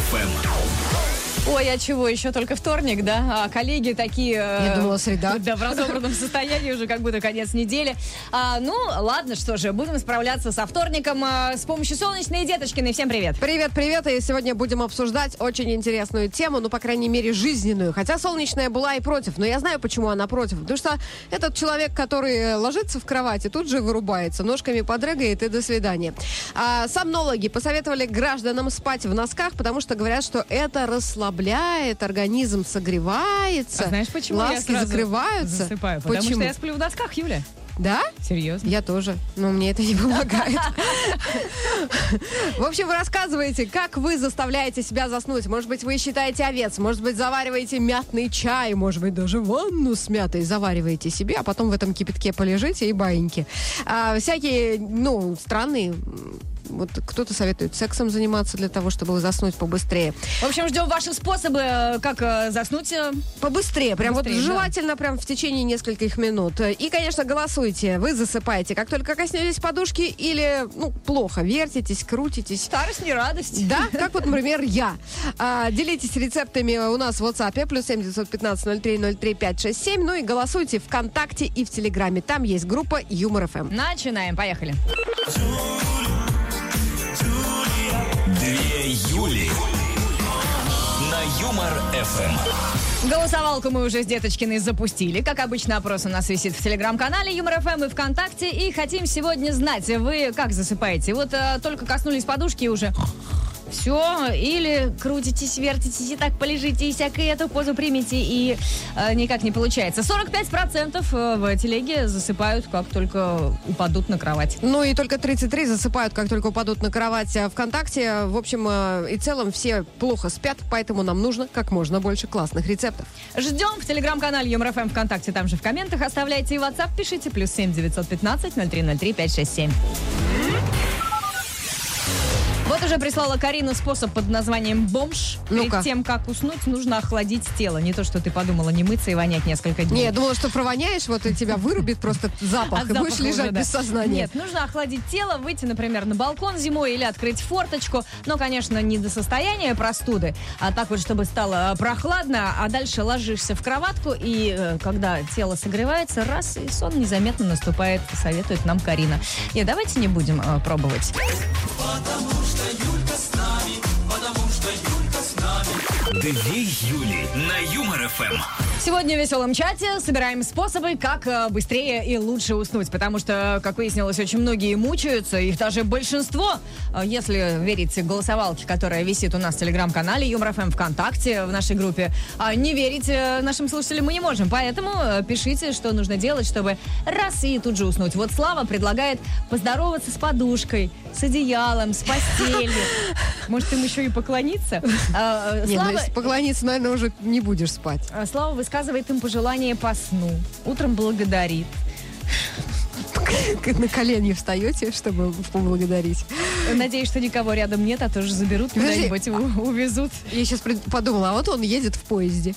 FM. Ой, а чего, еще только вторник, да? А коллеги такие... э, Я думала, среда. Да, в разобранном состоянии уже как будто конец недели. А, ну, ладно, что же, будем справляться со вторником а, с помощью солнечной Деточкиной. Всем привет. Привет, привет, и сегодня будем обсуждать очень интересную тему, ну, по крайней мере, жизненную. Хотя солнечная была и против, но я знаю, почему она против. Потому что этот человек, который ложится в кровати, тут же вырубается, ножками подрыгает и до свидания. А, сомнологи посоветовали гражданам спать в носках, потому что говорят, что это расслабляет, организм согревается, А знаешь, почему я ласки сразу закрываются. засыпаю? Потому Почему? что я сплю в досках, Юля. Да? Серьезно. Я тоже, но мне это не помогает. В общем, вы рассказываете, как вы заставляете себя заснуть. Может быть, вы считаете овец, может быть, завариваете мятный чай, может быть, даже ванну с мятой завариваете себе, а потом в этом кипятке полежите и баиньки. А, всякие, ну, странные вот кто-то советует сексом заниматься для того, чтобы заснуть побыстрее. В общем, ждем ваши способы, э, как э, заснуть. э, Побыстрее, прям Быстрее, вот да. желательно прям в течение нескольких минут. И, конечно, голосуйте. Вы засыпаете, как только коснетесь подушки или, ну, плохо вертитесь, крутитесь. Старость не радость. Да, как вот, например, я. А, делитесь рецептами у нас в WhatsApp, плюс 7 915 03 03 567. Ну и голосуйте ВКонтакте и в Телеграме. Там есть группа Юмор ФМ. Начинаем, поехали. Две Юли. На Юмор FM. Голосовалку мы уже с Деточкиной запустили. Как обычно, опрос у нас висит в телеграм-канале Юмор ФМ и ВКонтакте. И хотим сегодня знать, вы как засыпаете? Вот э, только коснулись подушки и уже все, или крутитесь, вертитесь и так полежите, и всякую эту позу примите, и э, никак не получается. 45% э, в телеге засыпают, как только упадут на кровать. Ну и только 33 засыпают, как только упадут на кровать а ВКонтакте. В общем э, и целом все плохо спят, поэтому нам нужно как можно больше классных рецептов. Ждем в телеграм-канале Юмор ФМ ВКонтакте, там же в комментах оставляйте и WhatsApp пишите, плюс 7 915 0303 567. Вот уже прислала Карина способ под названием бомж. Ну-ка. Перед тем, как уснуть, нужно охладить тело. Не то, что ты подумала, не мыться и вонять несколько дней. Не, я думала, что провоняешь, вот и тебя вырубит просто запах, От и будешь лежать уже, да. без сознания. Нет, нужно охладить тело, выйти, например, на балкон зимой или открыть форточку. Но, конечно, не до состояния простуды, а так вот, чтобы стало э, прохладно, а дальше ложишься в кроватку, и э, когда тело согревается, раз, и сон незаметно наступает, советует нам Карина. Нет, давайте не будем э, пробовать. Две Юли. На Юмор FM. Сегодня в веселом чате собираем способы, как э, быстрее и лучше уснуть. Потому что, как выяснилось, очень многие мучаются. Их даже большинство, э, если верить голосовалке, которая висит у нас в телеграм-канале Юмор ФМ ВКонтакте в нашей группе. А не верить э, нашим слушателям мы не можем. Поэтому пишите, что нужно делать, чтобы раз и тут же уснуть. Вот Слава предлагает поздороваться с подушкой, с одеялом, с постелью. Может, им еще и поклониться? Ну, Слава, поклониться, наверное, уже не будешь спать. Слава высказывает им пожелание по сну. Утром благодарит. На колени встаете, чтобы поблагодарить. Надеюсь, что никого рядом нет, а тоже заберут Подожди, куда-нибудь, увезут. Я сейчас подумала, а вот он едет в поезде.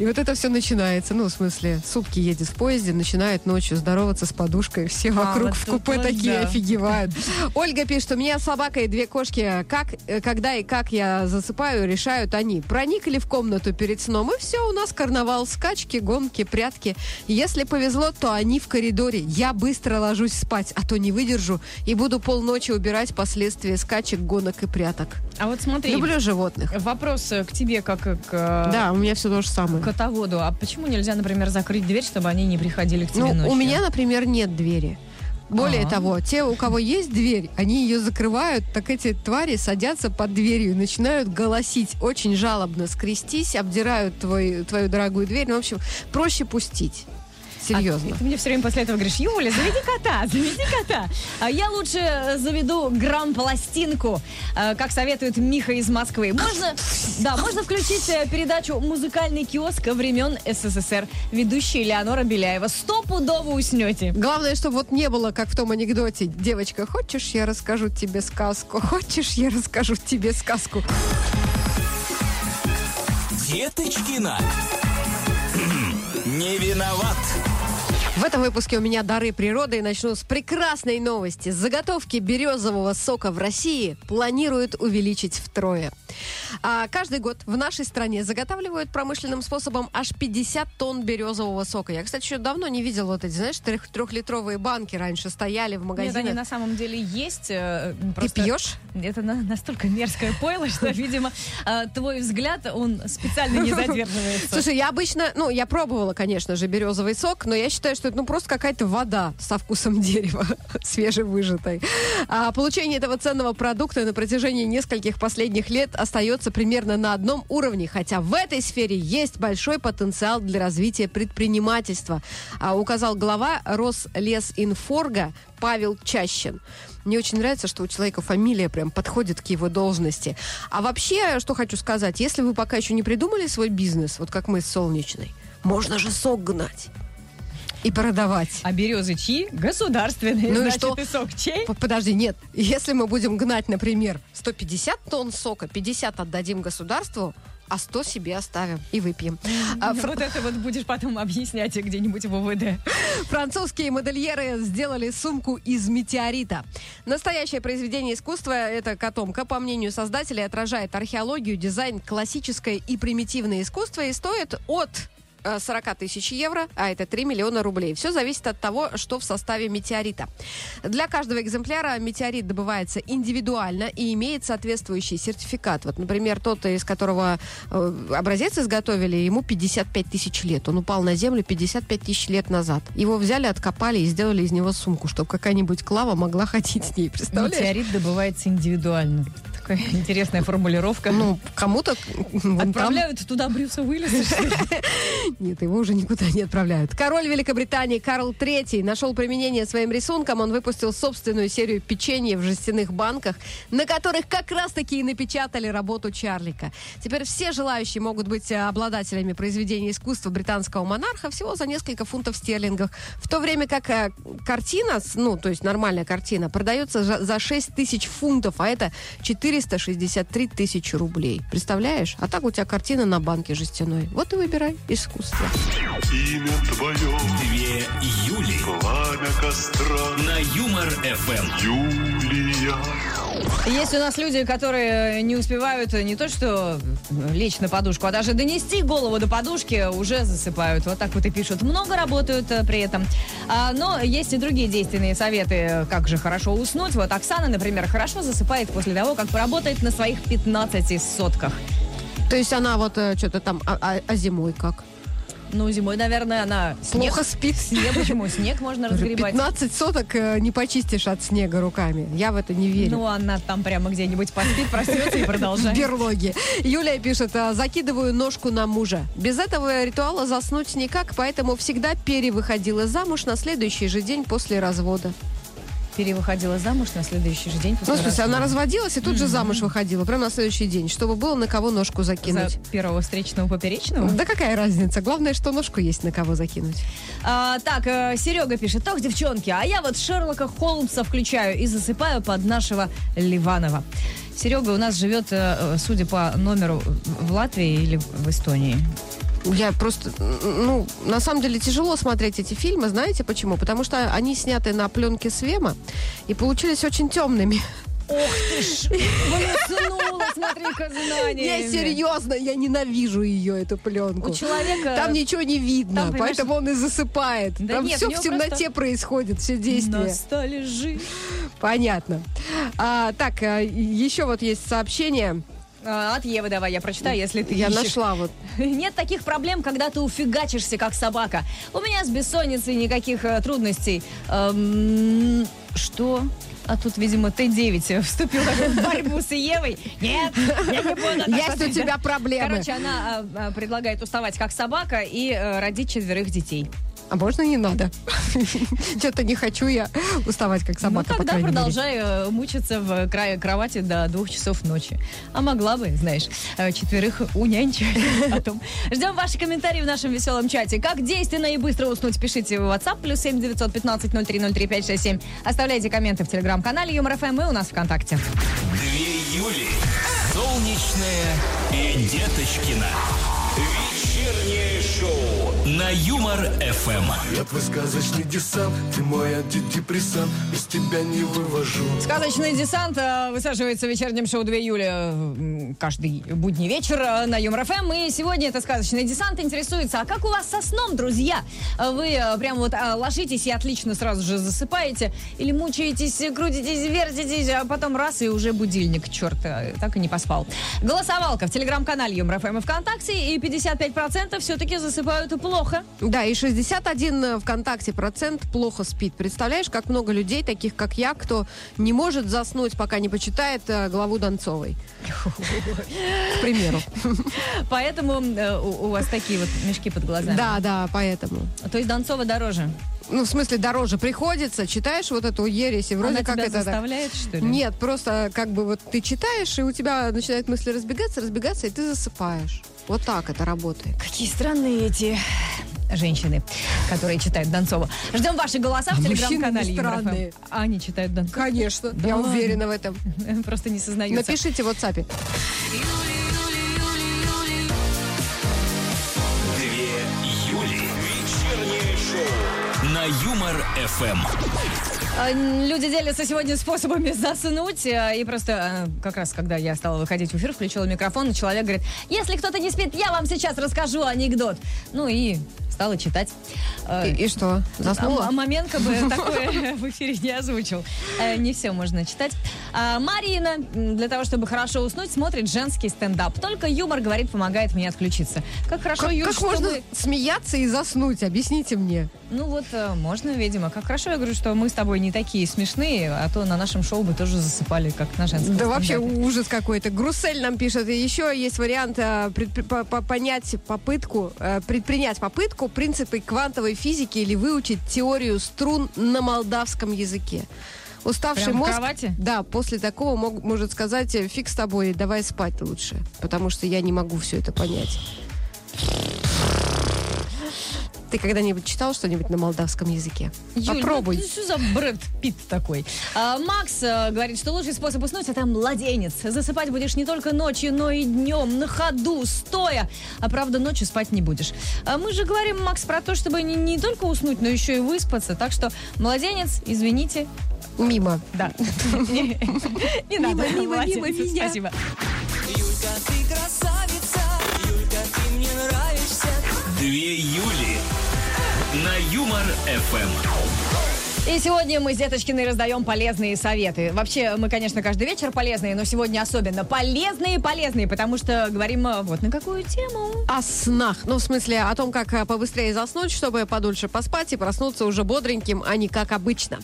И вот это все начинается. Ну, в смысле, сутки едет в поезде, начинает ночью здороваться с подушкой. Все вокруг вот в купе вот такие да. офигевают. Ольга пишет, у меня собака и две кошки. Как, э, когда и как я засыпаю, решают они. Проникли в комнату перед сном, и все, у нас карнавал. Скачки, гонки, прятки. Если повезло, то они в коридоре. Я быстро ложусь спать, а то не выдержу и буду полночи убирать последствия скачек, гонок и пряток. А вот смотри, Люблю животных. вопрос э, к тебе, как к, э, Да, у меня все то же самое. Котоводу. А почему нельзя, например, закрыть дверь, чтобы они не приходили к тебе Ну, ночью? у меня, например, нет двери. Более А. того, те, у кого есть дверь, они ее закрывают, так эти твари садятся под дверью начинают голосить, очень жалобно скрестись, обдирают твой, твою дорогую дверь. Ну, в общем, проще пустить. Серьезно. А ты мне все время после этого говоришь, Юля, заведи кота, заведи кота. А я лучше заведу грамм-пластинку, э, как советует Миха из Москвы. Можно, да, можно включить э, передачу «Музыкальный киоск времен СССР». Ведущая Леонора Беляева. Стопудово уснете. Главное, чтобы вот не было, как в том анекдоте. Девочка, хочешь, я расскажу тебе сказку? Хочешь, я расскажу тебе сказку? Деточкина. Не виноват. В этом выпуске у меня дары природы и начну с прекрасной новости. Заготовки березового сока в России планируют увеличить втрое. А каждый год в нашей стране заготавливают промышленным способом аж 50 тонн березового сока. Я, кстати, еще давно не видела вот эти, знаешь, трех- трехлитровые банки раньше стояли в Нет, магазинах. они на самом деле есть. э, Ты просто пьешь? Это на- настолько мерзкое пойло, что, видимо, э, твой взгляд, он специально не задерживается. Слушай, я обычно, ну, я пробовала, конечно же, березовый сок, но я считаю, что это ну просто какая-то вода со вкусом дерева, свежевыжатой. А получение этого ценного продукта на протяжении нескольких последних лет остается примерно на одном уровне, хотя в этой сфере есть большой потенциал для развития предпринимательства, а, указал глава Рослесинфорга Павел Чащин. Мне очень нравится, что у человека фамилия прям подходит к его должности. А вообще, что хочу сказать, если вы пока еще не придумали свой бизнес, вот как мы с Солнечной, можно же сок гнать и продавать. А березы чьи? Государственные. Ну и Значит, что? и сок чей? Подожди, нет. Если мы будем гнать, например, 150 тонн сока, 50 отдадим государству, а 100 себе оставим и выпьем. А, фр- Вот это вот будешь потом объяснять где-нибудь в УВД. Французские модельеры сделали сумку из метеорита. Настоящее произведение искусства, эта котомка, по мнению создателей, отражает археологию, дизайн, классическое и примитивное искусство и стоит от 40 тысяч евро, а это 3 миллиона рублей. Все зависит от того, что в составе метеорита. Для каждого экземпляра метеорит добывается индивидуально и имеет соответствующий сертификат. Вот, например, тот, из которого э, образец изготовили, ему 55 тысяч лет. Он упал на Землю 55 тысяч лет назад. Его взяли, откопали и сделали из него сумку, чтобы какая-нибудь клава могла ходить с ней. Представляешь? Метеорит добывается индивидуально. Такая интересная формулировка. Ну, кому-то там- Отправляют туда Брюса Уиллиса? Нет, его уже никуда не отправляют. Король Великобритании Карл III нашел применение своим рисункам. Он выпустил собственную серию печенья в жестяных банках, на которых как раз-таки и напечатали работу Чарлика. Теперь все желающие могут быть э, обладателями произведения искусства британского монарха всего за несколько фунтов стерлингов. В то время как э, картина, ну, то есть нормальная картина, продается за- за 6 тысяч фунтов, а это 463 тысячи рублей. Представляешь? А так у тебя картина на банке жестяной. Вот и выбирай искусство. Имя твое, Две Юли пламя костра, на Юмор ФМ. Юлия. Есть у нас люди, которые не успевают не то что лечь на подушку, а даже донести голову до подушки, уже засыпают. Вот так вот и пишут. Много работают э, при этом. А, но есть и другие действенные советы, как же хорошо уснуть. Вот Оксана, например, хорошо засыпает после того, как поработает на своих 15 сотках. То есть она вот э, что-то там, а, а- а зимой как? Ну, зимой, наверное, она снег... Плохо спит. Снег, почему? Снег можно разгребать. 15 соток э, не почистишь от снега руками. Я в это не верю. Ну, она там прямо где-нибудь поспит, проснется и в продолжает. берлоге. Юлия пишет, «А, закидываю ножку на мужа. Без этого ритуала заснуть никак, поэтому всегда перевыходила замуж на следующий же день после развода. Перевыходила замуж на следующий же день после Ну, в смысле, она разводилась и тут же замуж выходила, прямо на следующий день, чтобы было на кого ножку закинуть. За первого встречного поперечного? Да какая разница? Главное, что ножку есть на кого закинуть. А, так, э, Серега пишет, так, девчонки, а я вот Шерлока Холмса включаю и засыпаю под нашего Ливанова. Серега у нас живет, э, э, судя по номеру, в Латвии или в Эстонии. Я просто, ну, на самом деле тяжело смотреть эти фильмы, знаете почему? Потому что они сняты на пленке Свема и получились очень темными. Ох ты ж, блеснула, смотри-ка, знание. Я серьезно, я ненавижу ее, эту пленку. У человека... Там ничего не видно, Там, поэтому он и засыпает. Да Там нет, все в темноте просто- происходит, все действия. Ностальжи. Понятно. А, так, а, еще вот есть сообщение. А, От Евы давай, я прочитаю, если ты Я ищешь. нашла вот. Нет таких проблем, когда ты уфигачишься, как собака. У меня с бессонницей никаких э, трудностей. Эм, что? А тут, видимо, Т9 вступил в борьбу с Евой. Нет, я не буду. Есть у тебя проблемы. Короче, она э, э, предлагает уставать как собака и родить четверых детей. А можно не надо? Что-то не хочу я уставать, как собака, ну, по тогда мере. продолжай э, мучиться в крае кровати до двух часов ночи. А могла бы, знаешь, э, четверых унянчить потом. Ждем ваши комментарии в нашем веселом чате. Как действенно и быстро уснуть, пишите в WhatsApp, плюс 7 915 0303 567. Оставляйте комменты в телеграм-канале Юмор ФМ и у нас ВКонтакте. Две Юли. Солнечная и Деточкина. Вечернее шоу на Юмор ФМ. Я твой сказочный десант, ты мой антидепрессант, без тебя не вывожу. Сказочный десант э, высаживается в вечернем шоу 2 июля каждый будний вечер э, на Юмор ФМ. И сегодня это сказочный десант интересуется, а как у вас со сном, друзья? Э, Вы прям вот ложитесь и отлично сразу же засыпаете? Или мучаетесь, крутитесь, вертитесь, а потом раз и уже будильник, черт, так и не поспал. Голосовалка в телеграм-канале Юмор ФМ и ВКонтакте, и 55% все-таки засыпают плохо. Да, и 61 ВКонтакте процент плохо спит. Представляешь, как много людей, таких как я, кто не может заснуть, пока не почитает э, главу Донцовой. К примеру. Поэтому э, у, вас такие вот мешки под глазами. Да, да, поэтому. То есть Донцова дороже. Ну, в смысле, дороже приходится, читаешь вот эту ересь, и вроде Она как тебя это... так- заставляет, что ли? Нет, просто как бы вот ты читаешь, и у тебя начинают мысли разбегаться, разбегаться, и ты засыпаешь. Вот так это работает. Какие странные эти женщины, которые читают Донцову. Ждем ваши голоса в А телеграм-канале странные. А они читают Донцову? Конечно, Да я ладно? уверена в этом. Просто не сознаются. Напишите в WhatsApp. Две Юли. Вечернее шоу на Юмор ФМ. А, Люди делятся сегодня способами заснуть. э, И просто э, как раз, когда я стала выходить в эфир, включила микрофон, и человек говорит, если кто-то не спит, я вам сейчас расскажу анекдот. Ну и стала читать. Э, И, и что, заснула? А, а момент как бы такой в эфире не озвучил. Не все можно читать. А, Марина, для того, чтобы хорошо уснуть, смотрит женский стендап. Только юмор, говорит, помогает мне отключиться. Как хорошо, Как, Юль, как можно смеяться и заснуть? Объясните мне. Ну вот, можно, видимо. Как хорошо, я говорю, что мы с тобой не такие смешные, а то на нашем шоу бы тоже засыпали, как на женском Да вообще ужас какой-то. Грусель нам пишет. И еще есть вариант э, предпри- по- по- понять попытку, э, предпринять попытку принципы квантовой физики или выучить теорию струн на молдавском языке. Уставший Прям мозг, кровати? да, после такого мог- может сказать, фиг с тобой, давай спать лучше, потому что я не могу все это понять. Ты когда-нибудь читал что-нибудь на молдавском языке? Юль, Попробуй. ну, что за Брэд Питт такой? А, Макс э, говорит, что лучший способ уснуть это младенец. Засыпать будешь не только ночью, но и днем, на ходу, стоя. А правда, ночью спать не будешь. А мы же говорим, Макс, про то, чтобы не, не только уснуть, но еще и выспаться. Так что, младенец, извините, Мимо. да. Не надо. мимо, мимо меня. Спасибо. Юлька, ты красавица, Юлька, ты мне нравишься. Две Юли Юмор ФМ. И сегодня мы с Деточкиной раздаем полезные советы. Вообще, мы, конечно, каждый вечер полезные, но сегодня особенно полезные-полезные, потому что говорим э, вот на какую тему. О снах. Ну, в смысле, о том, как э, побыстрее заснуть, чтобы подольше поспать и проснуться уже бодреньким, а не как обычно.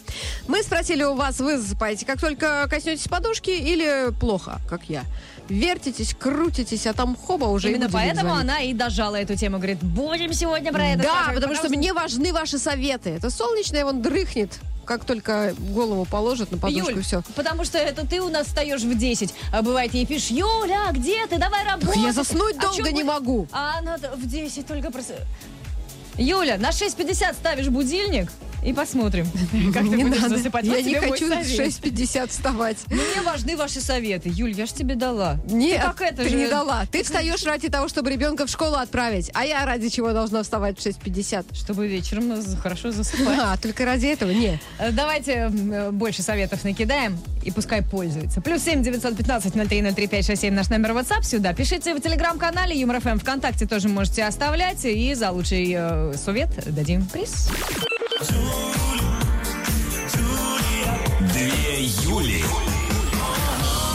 Мы спросили у вас, вы засыпаете, как только коснетесь подушки или плохо, как я? Вертитесь, крутитесь, а там хоба уже Именно поэтому звонит. она и дожала эту тему. Говорит, будем сегодня про это Да, потому что мне важны ваши советы. Это солнечное, вон дрыхнет, как только голову положит на подушку, Юль, все. потому что это ты у нас встаешь в 10, а бывает ей пишешь, Юля, а где ты, давай работай. я заснуть А долго не могу. А она в 10 только просто... Юля, на 6.50 ставишь будильник и посмотрим, как ты будешь надо. засыпать. Я не хочу в совет. 6.50 вставать. Мне важны ваши советы. Юль, я ж тебе дала. Нет, как это ты же? не дала. Ты встаешь ради того, чтобы ребенка в школу отправить. А я ради чего должна вставать в 6.50? Чтобы вечером хорошо засыпать. А, только ради этого? Не. Э, Давайте э, больше советов накидаем и пускай пользуются. Плюс семь девятьсот пятнадцать ноль три ноль три пять шесть семь наш номер WhatsApp сюда. Пишите в телеграм-канале Юмор ФМ ВКонтакте тоже можете оставлять. И за лучший э, совет дадим приз. Две Юли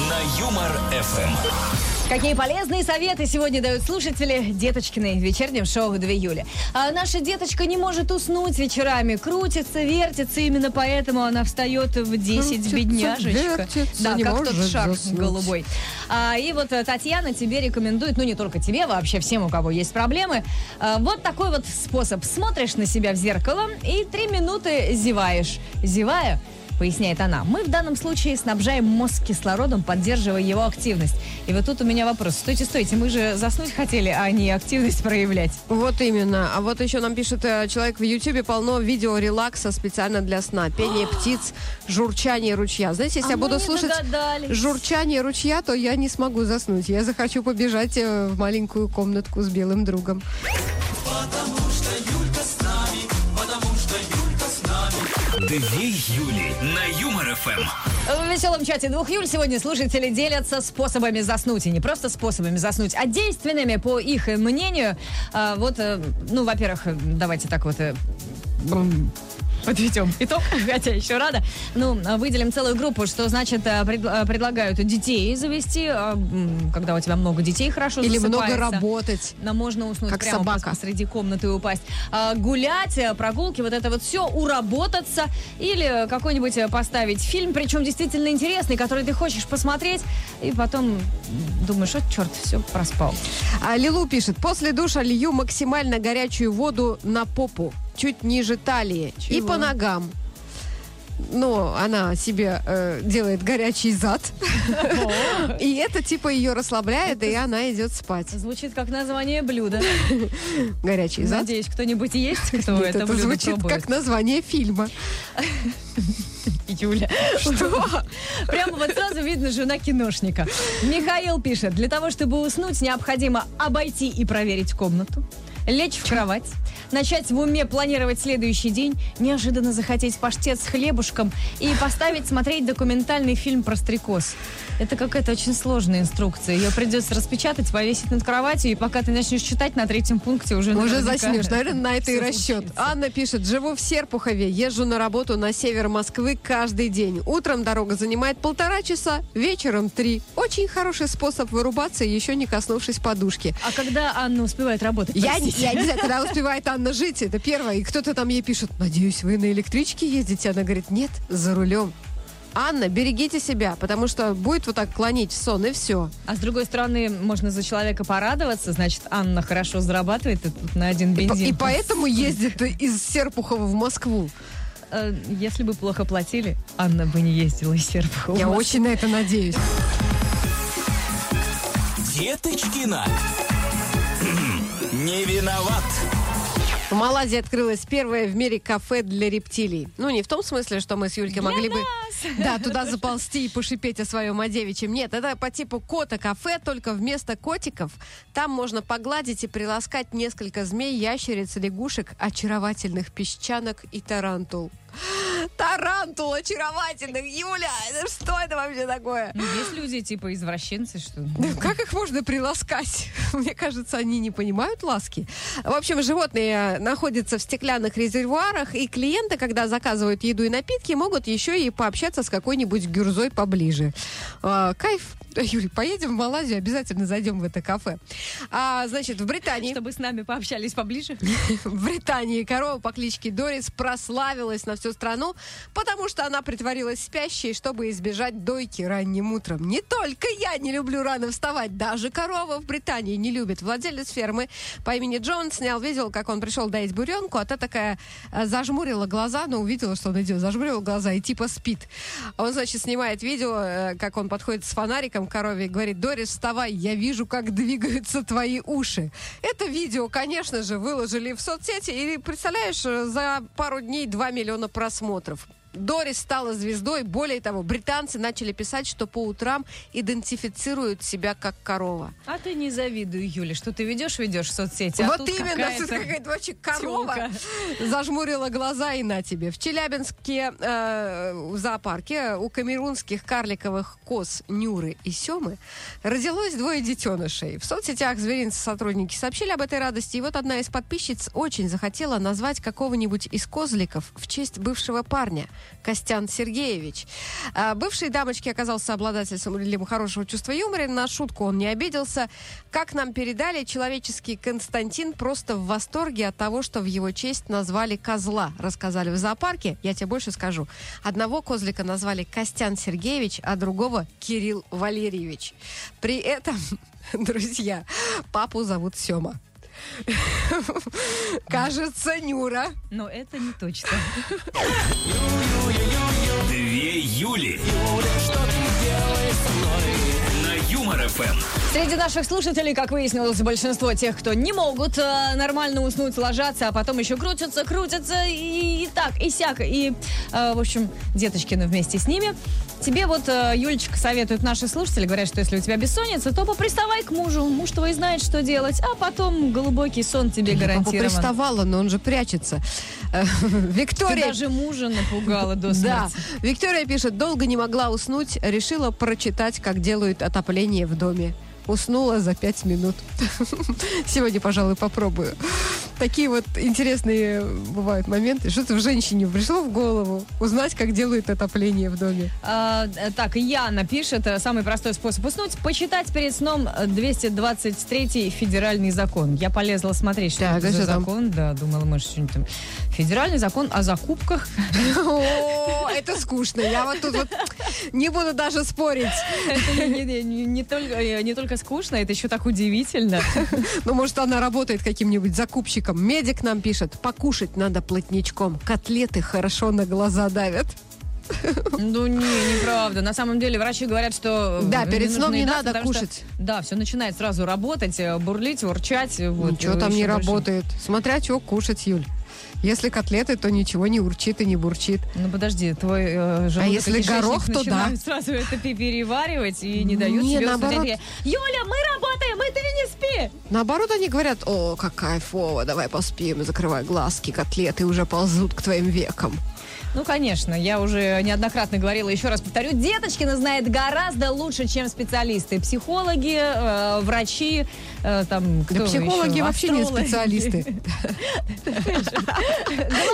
на Юмор ФМ. Какие полезные советы сегодня дают слушатели Деточкиной в вечернем шоу 2 июля. А наша деточка не может уснуть вечерами, крутится, вертится, именно поэтому она встает в 10, Крутится, бедняжечка. вертится, да, как тот шар заснуть. голубой. А, и вот э, Татьяна тебе рекомендует, ну не только тебе, вообще всем, у кого есть проблемы, а, вот такой вот способ. Смотришь на себя в зеркало и три минуты зеваешь. Зевая, поясняет она. Мы в данном случае снабжаем мозг кислородом, поддерживая его активность. И вот тут у меня вопрос. Стойте, стойте, мы же заснуть хотели, а не активность проявлять. Вот именно. А вот еще нам пишет э, человек в Ютьюбе полно видео релакса специально для сна. Пение птиц, журчание ручья. Знаете, если А я буду слушать догадались. журчание ручья, то я не смогу заснуть. Я захочу побежать э, в маленькую комнатку с белым другом. Потому Две Юли на Юмор ФМ. В веселом чате двух Юль сегодня слушатели делятся способами заснуть. И не просто способами заснуть, а действенными, по их мнению. А, вот, э, ну, во-первых, э, давайте так вот... э, Подведем итог, хотя еще рано. Ну, выделим целую группу, что значит э, пред- э, предлагают детей завести, м, когда у тебя много детей хорошо Или много работать. Но можно уснуть Как прямо собака. посреди комнаты и упасть. А, гулять, э, прогулки, вот это вот все, уработаться. Или какой-нибудь э, поставить фильм, причем действительно интересный, который ты хочешь посмотреть. И потом думаешь, вот черт, все, проспал. А Лилу пишет, после душа лью максимально горячую воду на попу, чуть ниже талии и Чего? по ногам. Ну, она себе э, делает горячий зад. И это типа ее расслабляет, и она идет спать. Звучит как название блюда. Горячий зад. Надеюсь, кто-нибудь есть, кто это, блюдо звучит как название фильма. Юля. Что? Прямо вот сразу видно жена киношника. Михаил пишет, для того, чтобы уснуть, необходимо обойти и проверить комнату, лечь в кровать, начать в уме планировать следующий день, неожиданно захотеть паштет с хлебушком и поставить смотреть документальный фильм про стрекоз. Это какая-то очень сложная инструкция. Ее придется распечатать, повесить над кроватью, и пока ты начнешь читать, на третьем пункте уже Уже заснешь. Наверное, на это и расчет. случится. Анна пишет, живу в Серпухове, езжу на работу на север Москвы каждый день. Утром дорога занимает полтора часа, вечером три. Очень хороший способ вырубаться, еще не коснувшись подушки. А когда Анна успевает работать? Я, Простите. я не знаю, когда успевает Анна жить, это первое. И кто-то там ей пишет, надеюсь, вы на электричке ездите? Она говорит, нет, за рулем. Анна, берегите себя, потому что будет вот так клонить в сон, и все. А с другой стороны, можно за человека порадоваться, значит, Анна хорошо зарабатывает и тут на один И, бензин. и поэтому ездит из Серпухова в Москву. Э, Если бы плохо платили, Анна бы не ездила из Серпухова. Я очень на это надеюсь. Деточкина. Не виноват. В Малайзии открылось первое в мире кафе для рептилий. Ну, не в том смысле, что мы с Юлькой могли бы да, туда заползти и пошипеть о своем одевичьем. Нет, это по типу кота-кафе, только вместо котиков там можно погладить и приласкать несколько змей, ящериц, лягушек, очаровательных песчанок и тарантул. Тарантул очаровательных! Юля, что это вообще такое? Ну, есть люди, типа, извращенцы, что... Да Как их можно приласкать? Мне кажется, они не понимают ласки. В общем, животные находятся в стеклянных резервуарах, и клиенты, когда заказывают еду и напитки, могут еще и пообщаться с какой-нибудь гюрзой поближе. А, кайф. Юль, поедем в Малайзию, обязательно зайдем в это кафе. А, значит, в Британии... Чтобы с нами пообщались поближе. В Британии корова по кличке Дорис прославилась на всю страну, потому что она притворилась спящей, чтобы избежать дойки ранним утром. Не только я не люблю рано вставать, даже корова в Британии не любит. Владелец фермы по имени Джон снял видео, как он пришел доить буренку, а та такая э, зажмурила глаза, но увидела, что он идет, зажмурила глаза и типа спит. Он, значит, снимает видео, э, как он подходит с фонариком к корове и говорит, Дорис, вставай, я вижу, как двигаются твои уши. Это видео, конечно же, выложили в соцсети, и, представляешь, э, за пару дней 2 миллиона просмотров. Дорис стала звездой. Более того, британцы начали писать, что по утрам идентифицируют себя как корова. А ты не завидуй, Юля, что ты ведешь-ведешь в соцсети. а вот именно, какая-то тут какая-то вообще корова. тёлка. Зажмурила глаза и на тебе. В Челябинске э, в зоопарке у камерунских карликовых коз Нюры и Семы родилось двое детенышей. В соцсетях зверинцы сотрудники сообщили об этой радости. И вот одна из подписчиц очень захотела назвать какого-нибудь из козликов в честь бывшего парня, Костян Сергеевич. А, бывший дамочке оказался обладателем хорошего чувства юмора. На шутку он не обиделся. Как нам передали, человеческий Константин просто в восторге от того, что в его честь назвали козла. Рассказали в зоопарке. Я тебе больше скажу. Одного козлика назвали Костян Сергеевич, а другого Кирилл Валерьевич. При этом, друзья, папу зовут Сема. Кажется, Нюра. Но это не точно. Две Юли. На Юмор ФМ. Среди наших слушателей, как выяснилось, большинство тех, кто не могут э, нормально уснуть, ложатся, а потом еще крутятся, крутятся и, и так, и сяк. И Э, В общем, Деточкина вместе с ними. Тебе вот, э, Юлечка, советуют наши слушатели, говорят, что если у тебя бессонница, то поприставай к мужу. Муж твой знает, что делать, а потом глубокий сон тебе гарантирован. приставала, но он же прячется. Э, Ты Виктория... даже мужа напугала до Да, смерти. Виктория пишет, долго не могла уснуть, решила прочитать, как делают отопление в доме. Уснула за пять минут. Сегодня, пожалуй, попробую. Такие вот интересные бывают моменты. Что-то в женщине пришло в голову узнать, как делают отопление в доме. А, э, так, Яна пишет, э, самый простой способ уснуть, почитать перед сном э, 223 федеральный закон. Я полезла смотреть, что Так, это а за там? закон. Да, думала, может, что-нибудь там. Федеральный закон о закупках. О, это скучно. Я вот тут вот не буду даже спорить. Это не, не- не- не только, э, не только скучно, это еще так удивительно. Ну, может, она работает каким-нибудь закупщиком. Медик нам пишет, покушать надо плотничком. Котлеты хорошо на глаза давят. Ну, не, неправда. На самом деле врачи говорят, что... э, Да, перед сном не надо что, кушать. да, все начинает сразу работать, э, бурлить, урчать. Вот, Ничего э, там не работает. Смотря что кушать, Юль. Если котлеты, то ничего не урчит и не бурчит. Ну подожди, твой э, желудок если и кишечник горох, то да. сразу это пе- переваривать и не дают Не, себе наоборот. Юля, мы работаем, и ты не спи. Наоборот, они говорят, о, как кайфово, давай поспим, закрывай глазки, котлеты уже ползут к твоим векам. Ну, конечно, я уже неоднократно говорила, еще раз повторю, Деточкина знает гораздо лучше, чем специалисты. Психологи, э, врачи, э, там, кто Да психологи еще? вообще не Астрологи. специалисты. Главный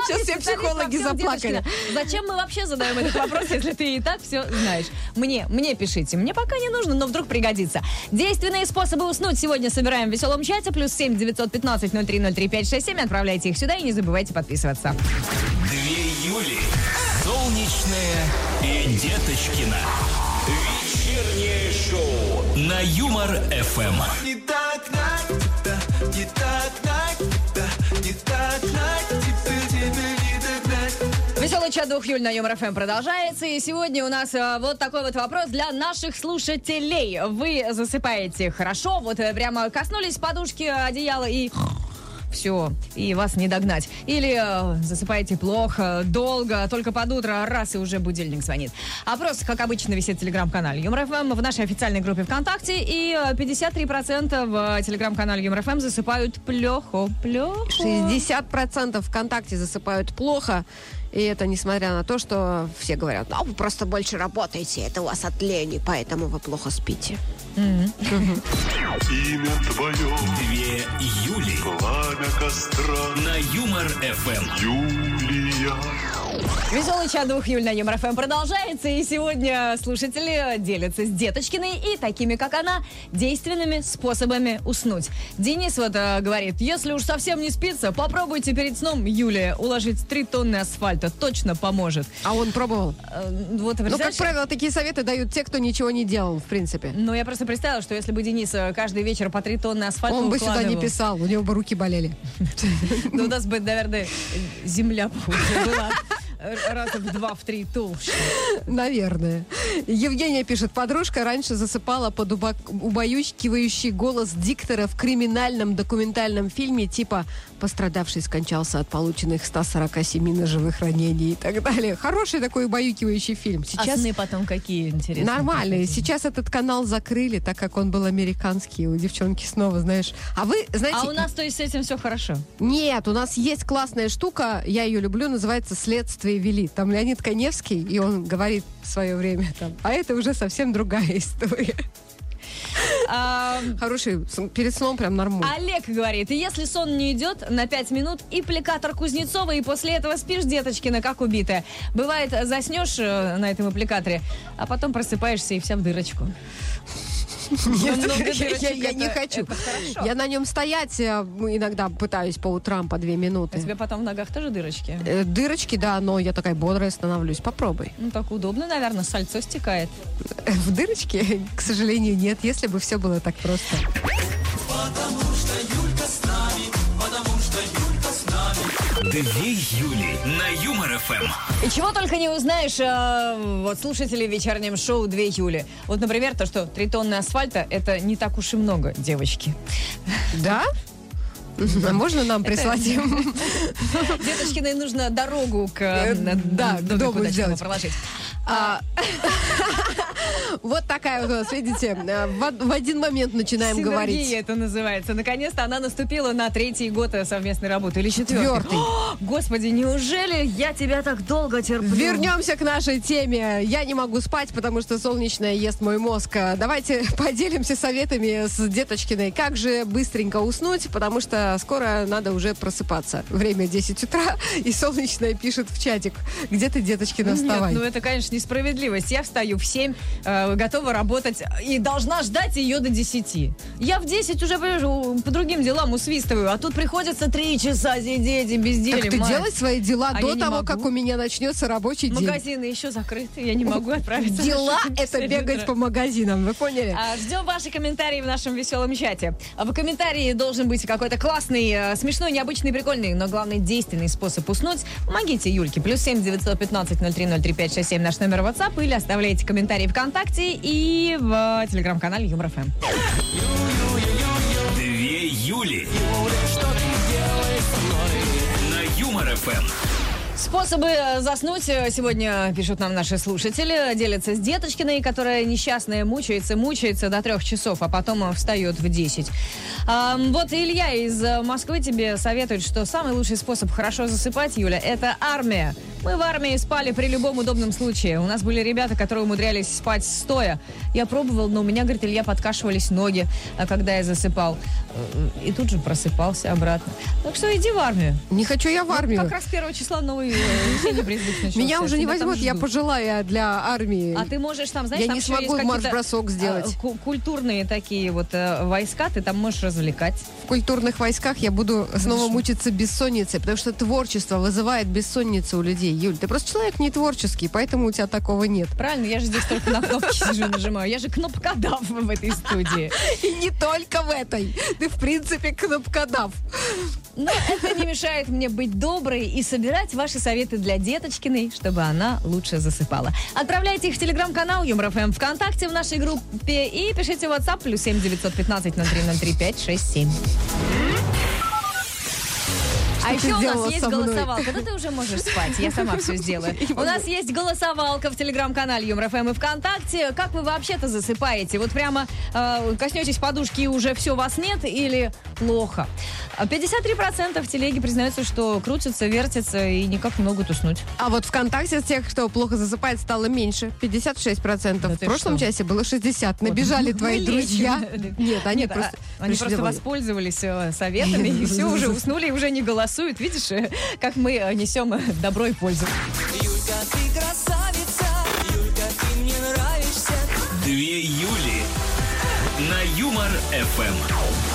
Сейчас все психологи заплакали. Зачем мы вообще задаем этот вопрос, если ты и так все знаешь? Мне, мне пишите. Мне пока не нужно, но вдруг пригодится. Действенные способы уснуть сегодня собираем в веселом чате. Плюс 7 915 0303 567. Отправляйте их сюда и не забывайте подписываться. Две Юли. Солнечная и Деточкина. Вечернее шоу на Юмор ФМ. Не так надо, не так надо, не так надо, теперь тебе не догнать. Веселый чат двух Юль на Юмор ФМ продолжается. И сегодня у нас э, вот такой вот вопрос для наших слушателей. Вы засыпаете хорошо, вот э, прямо коснулись подушки, одеяла и все, и вас не догнать. Или э, засыпаете плохо, долго, только под утро, раз, и уже будильник звонит. Опрос, как обычно, висит в телеграм-канале Юмор ФМ в нашей официальной группе ВКонтакте. И э, 53% в телеграм-канале Юмор ФМ засыпают плохо. Плохо. 60% ВКонтакте засыпают плохо. И это несмотря на то, что все говорят, ну, вы просто больше работаете, это у вас от лени, поэтому вы плохо спите. Имя твое, Две Юли пламя костра, на Юмор ФМ. Юлия. Веселый чат двух Юль на Юмор ФМ продолжается, и сегодня слушатели делятся с Деточкиной и такими, как она, действенными способами уснуть. Денис вот э, говорит, если уж совсем не спится, попробуйте перед сном, Юлия, уложить три тонны асфальта, точно поможет. А он пробовал? Э, вот, Ну, как правило, такие советы дают те, кто ничего не делал, в принципе. ну, я просто представила, что если бы Денис э, каждый вечер по три тонны асфальта Он бы сюда не писал, у него бы руки болели. Ну, у нас бы, наверное, земля была раза в два, в три толще. Наверное. Евгения пишет, подружка раньше засыпала под уба- убаюкивающий голос диктора в криминальном документальном фильме типа «Пострадавший скончался от полученных 147 ножевых ранений» и так далее. Хороший такой убаюкивающий фильм. А Сейчас сны потом какие, интересно? Нормальные. Сейчас этот канал закрыли, так как он был американский. У девчонки снова, знаешь. А вы, знаете... А у нас, то есть, с этим все хорошо? Нет, у нас есть классная штука, я ее люблю, называется «Следствие вели». Там Леонид Коневский, и он говорит в свое время там. А это уже совсем другая история. А, Хороший, перед сном прям нормально. Олег говорит, если сон не идет на 5 минут, аппликатор Кузнецова, и после этого спишь, деточкина, как убитая. Бывает, заснешь э, на этом аппликаторе, а потом просыпаешься и вся в дырочку. Нет, много я, не хочу. Я на нем стоять э, иногда пытаюсь по утрам по две У минуты. тебя потом в ногах тоже дырочки? Э, Дырочки, да, но я такая бодрая становлюсь. Попробуй. Ну, так удобно, наверное, сальцо стекает. В дырочке, к сожалению, нет, если бы все было так просто. Две Юли на Юмор ФМ. И чего только не узнаешь, э, вот слушатели в вечернем шоу 2 Юли. Вот, например, то, что 3 тонны асфальта, это не так уж и много, девочки. Да? А можно нам прислать им? Деточкиной нужно дорогу к, э, да, к домику дому сделать. проложить. А, Вот такая вот у нас, видите, э, в в один момент начинаем Синергия говорить. это называется. Наконец-то она наступила на третий год э, совместной работы. Или четвертый. Четвертый. О, Господи, неужели я тебя так долго терплю? Вернемся к нашей теме. Я не могу спать, потому что солнечное ест мой мозг. А, Давайте поделимся советами с Деточкиной. Как же быстренько уснуть, потому что скоро надо уже просыпаться. Время 10 утра, и солнечное пишет в чатик. Где ты, Деточкина, вставай? Нет, ну это, конечно, несправедливость. Я встаю в 7, э, готова работать и должна ждать ее до 10. Я в 10 уже понимаешь, по другим делам усвистываю, а тут приходится 3 часа сидеть и бездельем. так ты мать. делай свои дела А до того, как у меня начнется рабочий день. Магазины еще закрыты, я не могу отправиться. Дела это бегать по магазинам, вы поняли? А, Ждем ваши комментарии в нашем веселом чате. А В комментарии должен быть какой-то классный, э, смешной, необычный, прикольный, но главный действенный способ уснуть. Помогите Юльке. Плюс семь девятьсот пятнадцать ноль три ноль три пять шесть семь наш номер WhatsApp или оставляйте комментарии ВКонтакте и в телеграм-канале Юмор ФМ. Две Юли. На Юмор ФМ. Способы э, заснуть э, сегодня пишут нам наши слушатели. Делятся с Деточкиной, которая несчастная мучается, мучается до трех часов, а потом э, встает в 10. А, вот Илья из Москвы тебе советует, что самый лучший способ хорошо засыпать, Юля, это армия. Мы в армии спали при любом удобном случае. У нас были ребята, которые умудрялись спать стоя. Я пробовал, но у меня, говорит Илья, подкашивались ноги, а, когда я засыпал. Э, И тут же просыпался обратно. Так что иди в армию. Не хочу я в армию. Как раз первого числа новый э, весенний призыв начался. Меня уже не возьмут, я пожилая для армии. А ты можешь там, знаешь, Я не смогу марш-бросок сделать. а, ку- культурные такие вот э, войска, ты там можешь развлекать. В культурных войсках я буду снова мучиться бессонницей, потому что творчество вызывает бессонницу у людей. Юль, ты просто человек не творческий, поэтому у тебя такого нет. Правильно, я же здесь только на кнопки сижу нажимаю. Я же кнопкодав в этой студии. И не только в этой. Ты, в принципе, кнопкодав. Но это не мешает мне быть доброй и собирать ваши советы для Деточкиной, чтобы она лучше засыпала. Отправляйте их в телеграм-канал Юмор ФМ ВКонтакте в нашей группе и пишите в WhatsApp плюс 7 915 0303 567. А еще у нас есть голосовалка. Да ты уже можешь спать, я сама все сделаю. У нас есть голосовалка в телеграм-канале Юмор ФМ и ВКонтакте. Как вы вообще-то засыпаете? Вот прямо э, коснетесь подушки и уже все, вас нет или плохо? А 53% в телеге признаются, что крутятся, вертятся и никак не могут уснуть. А вот ВКонтакте тех, кто плохо засыпает, стало меньше. 56%. Да в прошлом что? часе было 60. Набежали Вот, твои друзья. Нет, они Нет, просто... а, они пришли просто воспользовались э, советами и все, уже уснули и уже не голосуют. Видишь, э, как мы э, несем э, добро и пользу. Юлька, ты красавица, Юлька, ты мне нравишься. Две Юли. На Юмор ФМ.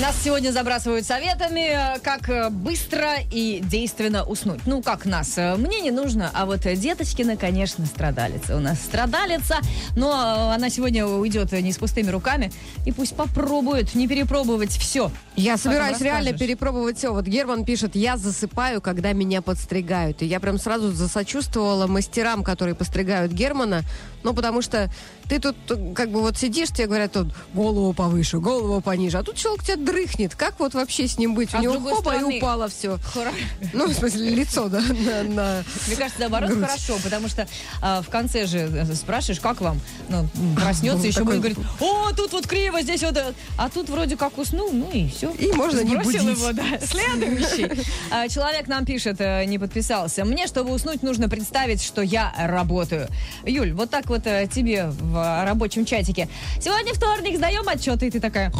Нас сегодня забрасывают советами, э, как э, быстро и действенно уснуть. Ну, как нас. э, Мне не нужно, а вот Деточкина, конечно, страдалица. У нас страдалица, но она сегодня уйдет не с пустыми руками. И пусть попробует не перепробовать все. Я собираюсь реально перепробовать все. Вот Герман пишет, я засыпаю, когда меня подстригают. И я прям сразу засочувствовала мастерам, которые постригают Германа. Ну, потому что ты тут как бы вот сидишь, тебе говорят, тут голову повыше, голову пониже. А тут человек тебя дрыхнет. Как вот вообще с ним быть? А У него хопа стороны- и упало все. Хора- Ну, в смысле, лицо, да, на- на... Мне кажется, наоборот, Грудь. хорошо, потому что а, в конце же э, спрашиваешь, как вам? Ну, проснется, Ну, еще будет говорить, о, тут вот криво, здесь вот... э». А тут вроде как уснул, ну и все. И можно не будить. его, да. Следующий. А, Человек нам пишет, э, не подписался. Мне, чтобы уснуть, нужно представить, что я работаю. Юль, вот так вот э, тебе в э, рабочем чатике. Сегодня вторник, сдаем отчеты, и ты такая...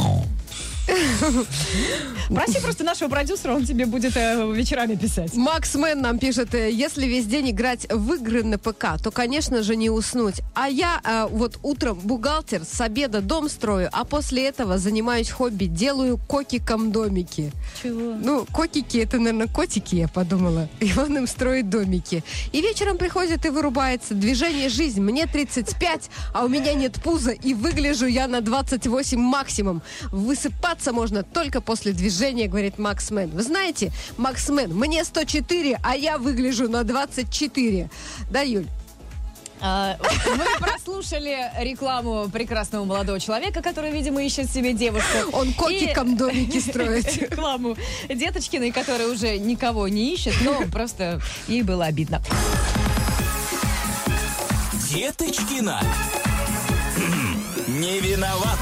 Проси просто нашего продюсера, он тебе будет э, вечерами писать. Макс Мэн нам пишет, э, если весь день играть в игры на ПК, то, конечно же, не уснуть. А я э, вот утром бухгалтер, с обеда дом строю, а после этого занимаюсь хобби, делаю кокиком домики. Чего? Ну, кокики это, наверное, котики, я подумала. И он им строит домики. И вечером приходит и вырубается. Движение жизнь. Мне 35, а у меня нет пуза, и выгляжу я на 28 максимум. Высыпаться можно только после движения, говорит Макс Мэн. Вы знаете, Макс Мэн, мне 104, а я выгляжу на 24. Да, Юль? А, Вы прослушали рекламу прекрасного молодого человека, который, видимо, ищет себе девушку. Он котиком И домики строит. Рекламу Деточкиной, которая уже никого не ищет, но просто ей было обидно. Деточкина. М, Не виноват.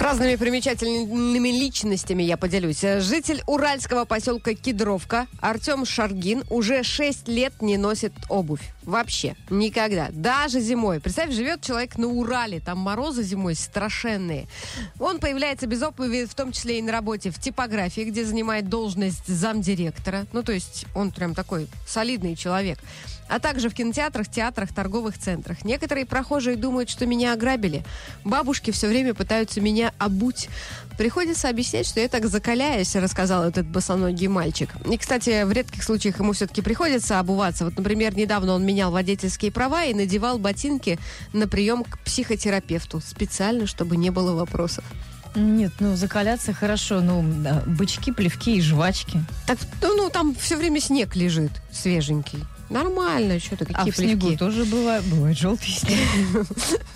Разными примечательными личностями я поделюсь. Житель уральского поселка Кедровка Артем Шаргин уже 6 лет не носит обувь. Вообще. Никогда. Даже зимой. Представь, живет человек на Урале. Там морозы зимой страшенные. Он появляется без обуви, в том числе и на работе в типографии, где занимает должность замдиректора. Ну, то есть он прям такой солидный человек. А также в кинотеатрах, театрах, торговых центрах. Некоторые прохожие думают, что меня ограбили. Бабушки все время пытаются меня обуть. Приходится объяснять, что я так закаляюсь, рассказал этот босоногий мальчик. И, кстати, в редких случаях ему все-таки приходится обуваться. Вот, например, недавно он менял водительские права и надевал ботинки на прием к психотерапевту. Специально, чтобы не было вопросов. Нет, ну закаляться хорошо, ну бычки, плевки и жвачки. Так, ну, ну, там все время снег лежит свеженький. Нормально, что-то А какие в снегу плевки. тоже бывает, бывает желтый снег.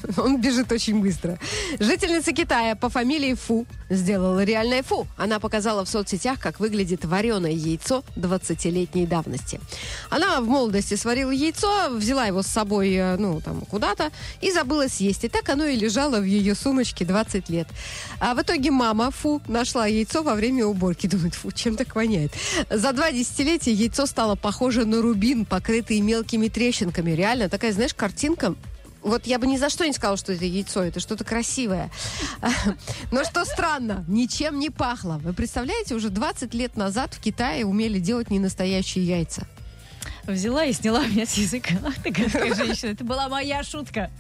Он бежит очень быстро. Жительница Китая по фамилии Фу сделала реальное Фу. Она показала в соцсетях, как выглядит вареное яйцо 20-летней давности. Она в молодости сварила яйцо, взяла его с собой, э, ну, там, куда-то, и забыла съесть. И так оно и лежало в ее сумочке 20 лет. А в итоге мама Фу нашла яйцо во время уборки. Думает, фу, чем так воняет. За два десятилетия яйцо стало похоже на рубин, покрытый мелкими трещинками. Реально, такая, знаешь, картинка вот я бы ни за что не сказала, что это яйцо, это что-то красивое. Но что странно, ничем не пахло. Вы представляете, уже 20 лет назад в Китае умели делать ненастоящие яйца. Взяла и сняла меня с языка. Ах ты какая женщина, это была моя шутка.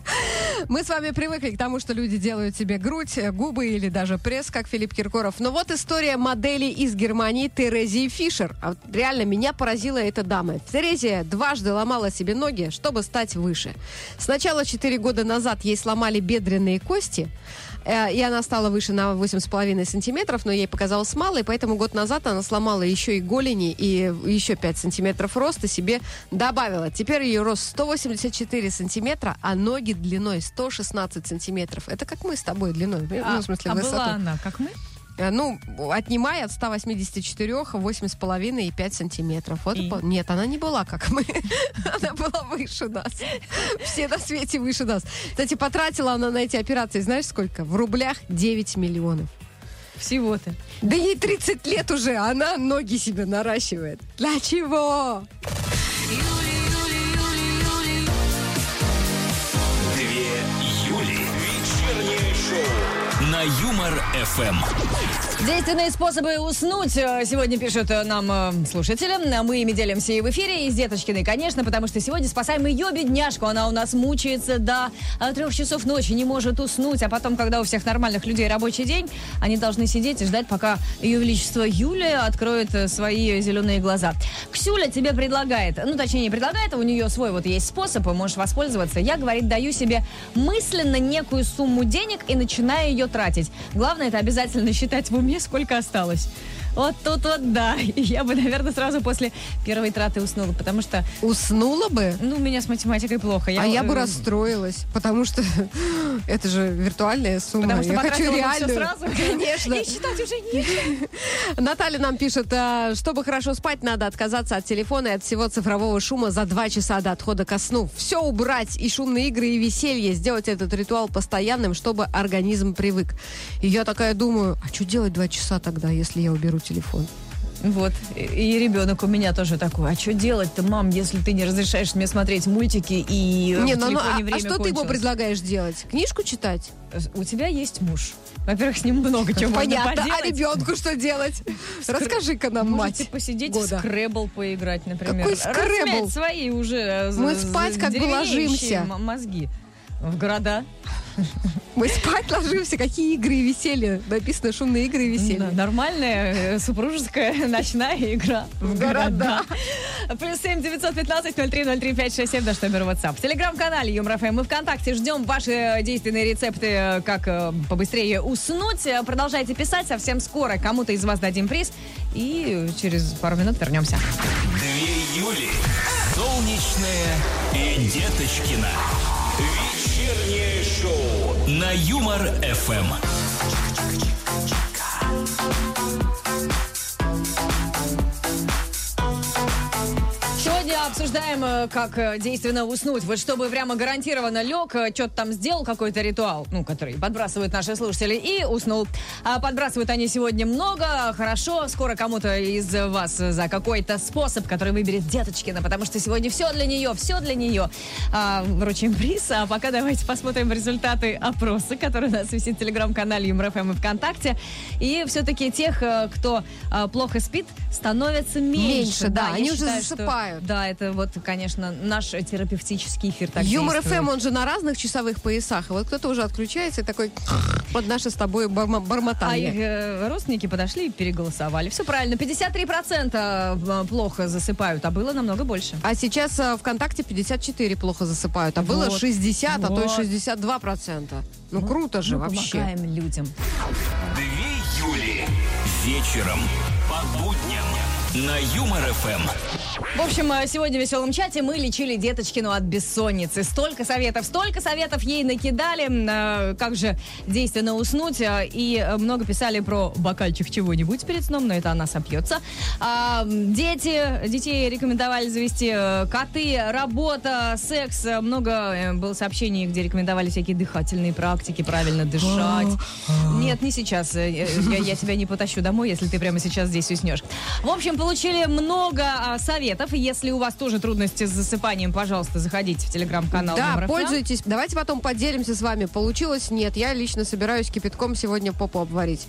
Мы с вами привыкли к тому, что люди делают себе грудь, э, губы или даже пресс, как Филипп Киркоров. Но вот история модели из Германии Терезии Фишер. А вот реально меня поразила эта дама. Терезия дважды ломала себе ноги, чтобы стать выше. Сначала 4 года назад ей сломали бедренные кости, и она стала выше на 8,5 сантиметров, но ей показалось мало, и поэтому год назад она сломала еще и голени, и еще 5 сантиметров роста себе добавила. Теперь ее рост 184 сантиметра, а ноги длиной 116 сантиметров. Это как мы с тобой длиной, ну, в смысле, а высоту. была она, как мы? Э, Ну, отнимай от 184, 8,5 и 5 сантиметров. Вот И? по- Нет, она не была как мы. Она была выше нас. Все на свете выше нас. Кстати, потратила она на эти операции, знаешь сколько? В рублях 9 миллионов. Всего-то. Да ей 30 лет уже, а она ноги себе наращивает. Для чего? Две Юли. Вечернее шоу Юмор ФМ. Действенные способы уснуть э, сегодня пишут э, нам э, слушатели. А Мы ими делимся и в эфире, и с Деточкиной, конечно, потому что сегодня спасаем ее бедняжку. Она у нас мучается до трех часов ночи, не может уснуть. А потом, когда у всех нормальных людей рабочий день, они должны сидеть и ждать, пока ее величество Юлия откроет свои зеленые глаза. Ксюля тебе предлагает, ну, точнее, не предлагает, а у нее свой вот есть способ, и можешь воспользоваться. Я, говорит, даю себе мысленно некую сумму денег и начинаю ее тратить. Главное, это обязательно считать в уме, сколько осталось. Вот тут вот да. И Я бы, наверное, сразу после первой траты уснула, потому что, Уснула бы? ну, у меня с математикой плохо. а я бы э, расстроилась, потому что это же виртуальная сумма. Потому что я хочу реальную. сразу. Конечно. И считать уже не Наталья нам пишет, а, чтобы хорошо спать, надо отказаться от телефона и от всего цифрового шума за два часа до отхода ко сну. Все убрать, и шумные игры, и веселье, сделать этот ритуал постоянным, чтобы организм привык. И я такая думаю, а что делать два часа тогда, если я уберу телефон? Вот. И- ребенок у меня тоже такой. А что делать-то, мам, если ты не разрешаешь мне смотреть мультики и э, Не, в ну, ну, телефоне а, а время что ты ему кончилось?» предлагаешь делать? Книжку читать? У тебя есть муж. Во-первых, с ним много чего можно Понятно. поделать. А ребенку что делать? Расскажи-ка нам, Можете мать. посидеть года. в скребл поиграть, например. Какой скребл? Свои уже э, Мы спать как бы ложимся. мозги. В города. Мы спать ложимся. Какие игры и веселье? Написано шумные игры и веселье. Да, Нормальная э, супружеская ночная игра в города. Плюс семь девятьсот пятнадцать ноль три ноль три пять шесть семь наш номер WhatsApp. В телеграм-канале Юмор ФМ мы ВКонтакте ждем ваши э, действенные рецепты, э, как побыстрее уснуть. Продолжайте писать. Совсем скоро кому-то из вас дадим приз. И через пару минут вернемся. Две Юли. Солнечный Солнечная и Деточкина. Вечернее шоу на Юмор обсуждаем, э, как э, действенно уснуть. Вот чтобы прямо гарантированно лег, что-то там сделал, какой-то ритуал, ну, который подбрасывают наши слушатели, и уснул. А подбрасывают они сегодня много, хорошо. Скоро кому-то из вас за какой-то способ, который выберет Деточкина, потому что сегодня все для нее, все для нее. А, вручим приз. А пока давайте посмотрим результаты опроса, который у нас висит в телеграм-канале Юмор ФМ и ВКонтакте. И все-таки тех, э, кто э, плохо спит, становится меньше. Меньше, да, я они уже считаю, что- засыпают. да, это вот, конечно, наш терапевтический эфир так Юмор. ФМ, он же на разных часовых поясах. И вот кто-то уже отключается и такой под наше с тобой бормо- А бормотание. их э, родственники подошли и переголосовали. Все правильно. 53% плохо засыпают, а было намного больше. А сейчас э, ВКонтакте 54 плохо засыпают, а было Вот. 60, а то и Вот. 62 процента. Ну, круто же Мы вообще. помогаем людям. Две Юли. Вечером по будням на Юмор. ФМ. В общем, э, сегодня в веселом чате мы лечили Деточкину от бессонницы. Столько советов, столько советов ей накидали, э, как же действенно уснуть. э, И много писали про бокальчик чего-нибудь перед сном, но это она сопьется. А, дети, детей рекомендовали завести коты, работа, секс. Много было сообщений, где рекомендовали всякие дыхательные практики, правильно дышать. Нет, не сейчас. Я, я тебя не потащу домой, если ты прямо сейчас здесь уснешь. В общем, получили много а, советов. Если у вас тоже трудности с засыпанием, пожалуйста, заходите в телеграм-канал. Да, ФМ. пользуйтесь. Давайте потом поделимся с вами. Получилось? Нет. Я лично собираюсь кипятком сегодня попу обварить.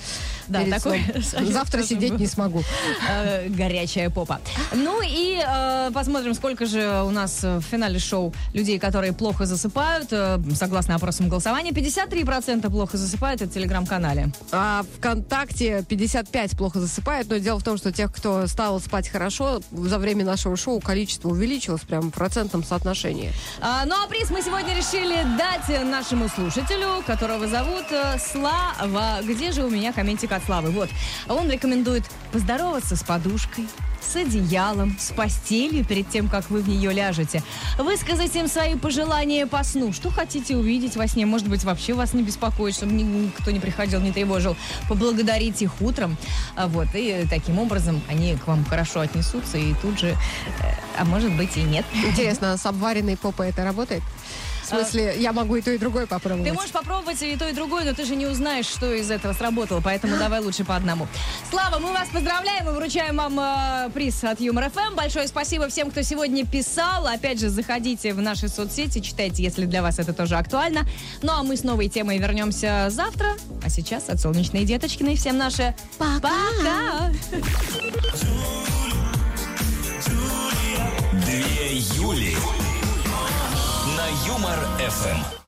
Да, перед такой Завтра сидеть был. не смогу. Э, горячая попа. Ну и э, посмотрим, сколько же у нас в финале шоу людей, которые плохо засыпают. Э, согласно опросам голосования, 53% плохо засыпают это в телеграм-канале. А ВКонтакте 55 плохо засыпает, но дело в том, что тех, кто стал спать хорошо, за время нашего шоу количество увеличилось прям в процентном соотношении. А, ну а приз мы сегодня решили дать нашему слушателю, которого зовут э, Слава. Где же у меня комментик от Славы? Вот. Он рекомендует поздороваться с подушкой, с одеялом, с постелью перед тем, как вы в нее ляжете. Высказать им свои пожелания по сну. Что хотите увидеть во сне? Может быть, вообще вас не беспокоит, чтобы ни- никто не приходил, не тревожил. Поблагодарить их утром. А Вот. И таким образом они к вам хорошо отнесутся и тут же... э, А может быть и нет. Интересно, с обваренной попой это работает? В смысле, я могу и то, и другое попробовать. Ты можешь попробовать и то, и другое, но ты же не узнаешь, что из этого сработало, поэтому давай лучше по одному. Слава, мы вас поздравляем и вручаем вам э, приз от Юмор ФМ. Большое спасибо всем, кто сегодня писал. Опять же, заходите в наши соцсети, читайте, если для вас это тоже актуально. Ну а мы с новой темой вернемся завтра. А сейчас от Солнечной Деточкиной всем наше пока! Две Юли Юмор ФМ.